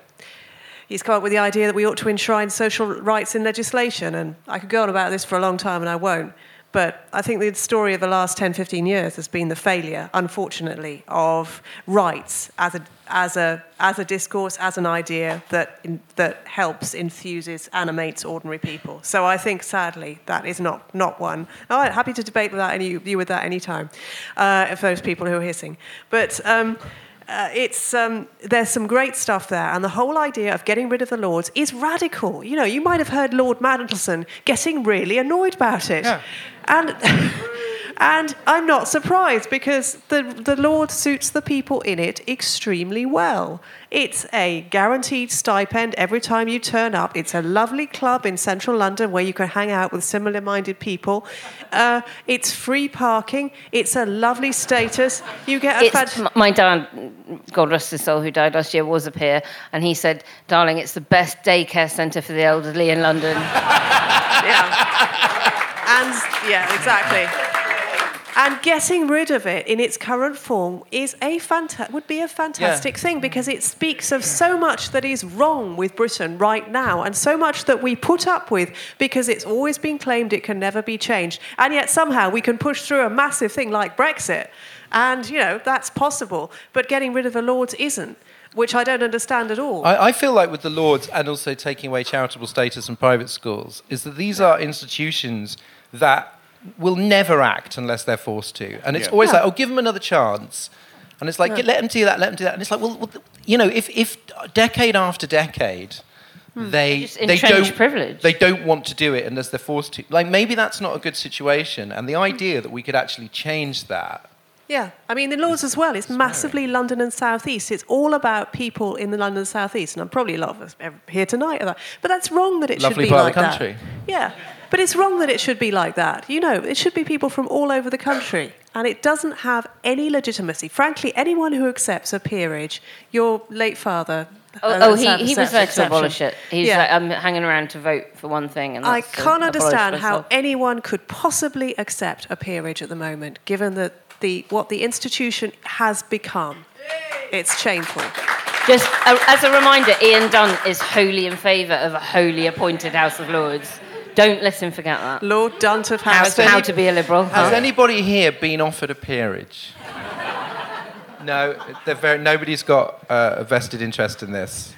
he's come up with the idea that we ought to enshrine social rights in legislation. And I could go on about this for a long time, and I won't. But I think the story of the last 10, 15 years has been the failure, unfortunately, of rights as a, as a, as a discourse, as an idea that, in, that helps, infuses, animates ordinary people. So I think, sadly, that is not, not one. Right, happy to debate with that, any, you with that any time, uh, if those people who are hissing. But um, uh, it's um, there's some great stuff there, and the whole idea of getting rid of the Lords is radical. You know, you might have heard Lord Mandelson getting really annoyed about it, Yeah. and And I'm not surprised because the, the Lord suits the people in it extremely well. It's a guaranteed stipend every time you turn up. It's a lovely club in central London where you can hang out with similar minded people. Uh, it's free parking. It's a lovely status. You get a It's, fant- my dad, God rest his soul, who died last year, was a peer, and he said, "Darling, it's the best daycare centre for the elderly in London." Yeah. And yeah, exactly. And getting rid of it in its current form is a fanta- would be a fantastic thing because it speaks of so much that is wrong with Britain right now and so much that we put up with because it's always been claimed it can never be changed. And yet somehow we can push through a massive thing like Brexit. And, you know, that's possible. But getting rid of the Lords isn't, which I don't understand at all. I, I feel like with the Lords and also taking away charitable status and private schools, is that these are institutions that will never act unless they're forced to. And it's Yeah. always Yeah. like, oh, give them another chance. And it's like, Yeah. let them do that, let them do that. And it's like, well, well you know, if, if decade after decade, hmm. they, they, don't, privilege. they don't want to do it unless they're forced to. Like, maybe that's not a good situation. And the hmm. idea that we could actually change that Yeah, I mean the laws as well. It's massively London and South East. It's all about people in the London South East, and I'm probably a lot of us here tonight are that. But that's wrong that it Lovely should be part like of the country. that. Yeah, but it's wrong that it should be like that. You know, it should be people from all over the country, and it doesn't have any legitimacy. Frankly, anyone who accepts a peerage, your late father. Oh, uh, oh he, he there to abolish it. He's Yeah. like, I'm hanging around to vote for one thing. And I can't understand how anyone could possibly accept a peerage at the moment, given that the what the institution has become. It's shameful. Just uh, as a reminder, Ian Dunt is wholly in favour of a wholly appointed House of Lords. Don't let him forget that. Lord Dunt of How, House. how to be a liberal. Has huh? anybody here been offered a peerage? no, very, nobody's got uh, a vested interest in this.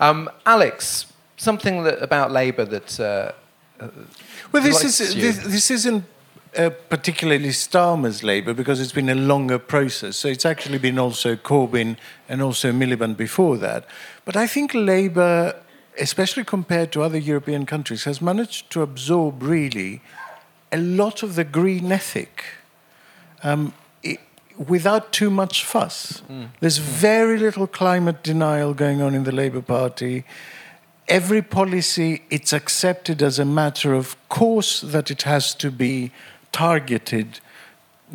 Um, Alex, something that, about Labour that. Uh, Well, this, is, you. this, this isn't uh, particularly Starmer's Labour because it's been a longer process. So it's actually been also Corbyn and also Miliband before that. But I think Labour, especially compared to other European countries, has managed to absorb really a lot of the green ethic um, i without too much fuss. There's very little climate denial going on in the Labour Party. Every policy it's accepted as a matter of course that it has to be targeted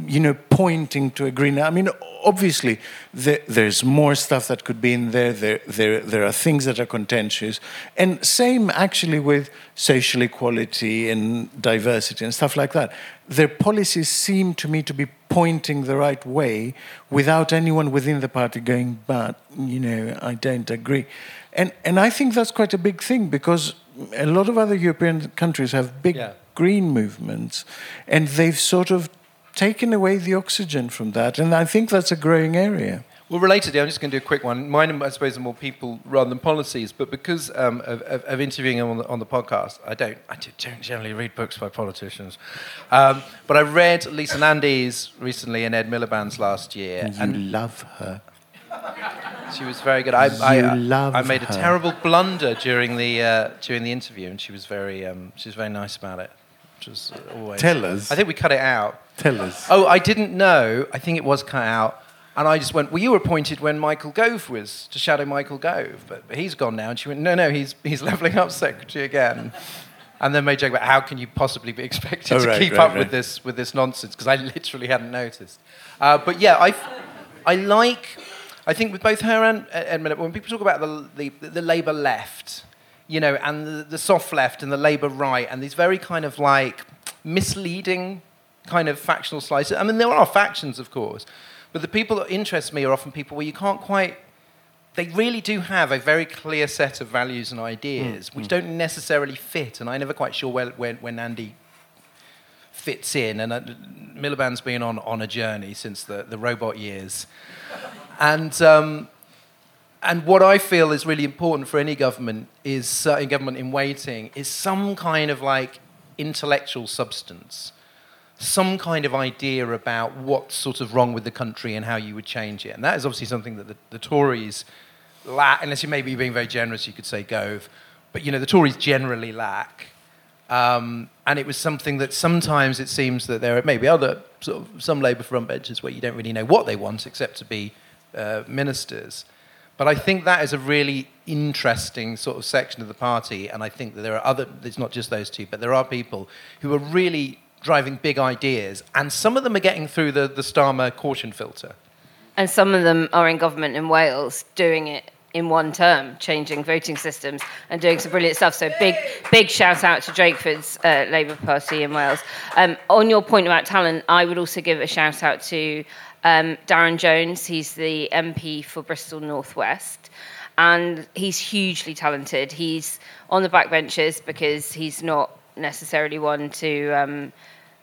you know pointing to a green i mean obviously there, there's more stuff that could be in there. there there there are things that are contentious and same actually with social equality and diversity and stuff like that their policies seem to me to be pointing the right way without anyone within the party going but you know i don't agree and, and I think that's quite a big thing because a lot of other European countries have big Yeah. green movements and they've sort of taken away the oxygen from that. And I think that's a growing area. Well, relatedly, I'm just going to do a quick one. Mine, I suppose, are more people rather than policies. But because um, of, of, of interviewing them on the, on the podcast, I don't, I don't generally read books by politicians. Um, but I read Lisa Nandy's recently and Ed Miliband's last year, You and love her. she was very good. I, I, You I- made a her. terrible blunder during the uh, during the interview, and she was very um, she was very nice about it. Which was uh, always. Tell us. I think we cut it out. Tell us. Oh, I didn't know. I think it was cut out. And I just went, Well, you were appointed when Michael Gove was to shadow Michael Gove, but, but he's gone now. And she went, No, no, he's, he's levelling up secretary again. And then made a joke about how can you possibly be expected Oh, to right, keep right, up right. with this with this nonsense? Because I literally hadn't noticed. Uh, but yeah, I, I like. I think with both her and Ed Miliband, when people talk about the the, the Labour left, you know, and the, the soft left and the Labour right, and these very kind of like misleading kind of factional slices. I mean, there are factions, of course, but the people that interest me are often people where you can't quite. They really do have a very clear set of values and ideas, which don't necessarily fit, and I'm never quite sure where, where, where Andy fits in. And uh, Miliband's been on, on a journey since the, the robot years. And, um, and what I feel is really important for any government is, uh, government in waiting, is some kind of like intellectual substance, some kind of idea about what's sort of wrong with the country and how you would change it. And that is obviously something that the, the Tories lack, unless you may be being very generous, you could say Gove, but you know, the Tories generally lack. Um, and it was something that sometimes it seems that there are maybe other sort of some Labour front benches where you don't really know what they want except to be uh, ministers. But I think that is a really interesting sort of section of the party, and I think that there are other. It's not just those two, but there are people who are really driving big ideas, and some of them are getting through the the Starmer caution filter. And some of them are in government in Wales doing it in one term, changing voting systems and doing some brilliant stuff. So big, big shout out to Drakeford's uh, Labour Party in Wales. Um, on your point about talent, I would also give a shout out to um, Darren Jones. He's the MP for Bristol Northwest. And he's hugely talented. He's on the backbenches because he's not necessarily one to um,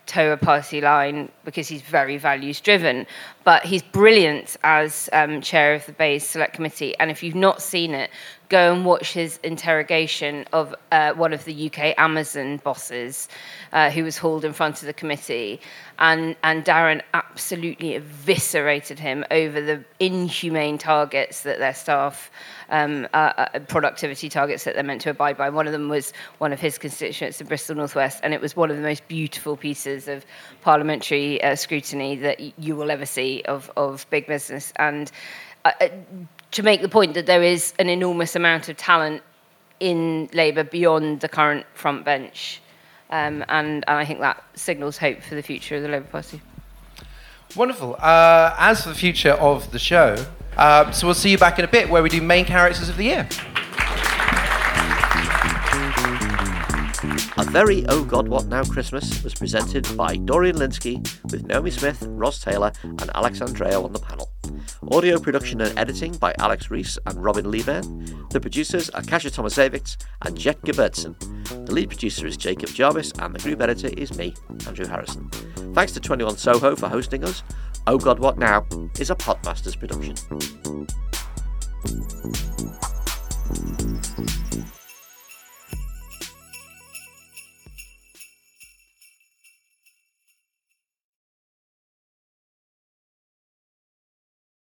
toe a party line because he's very values driven. But he's brilliant as um, chair of the BEIS Select Committee. And if you've not seen it, go and watch his interrogation of uh, one of the UK Amazon bosses uh, who was hauled in front of the committee. And, and Darren absolutely eviscerated him over the inhumane targets that their staff um, uh, uh, productivity targets that they're meant to abide by. One of them was one of his constituents in Bristol Northwest, and it was one of the most beautiful pieces of parliamentary uh, scrutiny that you will ever see of, of big business. And uh, uh, to make the point that there is an enormous amount of talent in Labour beyond the current front bench. Um, and, and I think that signals hope for the future of the Labour Party. Wonderful. Uh, as for the future of the show, uh, so we'll see you back in a bit where we do main characters of the year. A very Oh God What Now Christmas was presented by Dorian Lynskey with Naomi Smith, Ros Taylor, and Alex Andreou on the panel. Audio production and editing by Alex Rees and Robin Leeburn. The producers are Kasia Tomasiewicz and Jet Gebertson. The lead producer is Jacob Jarvis, and the group editor is me, Andrew Harrison. Thanks to 21 Soho for hosting us. Oh God What Now is a Podmasters production.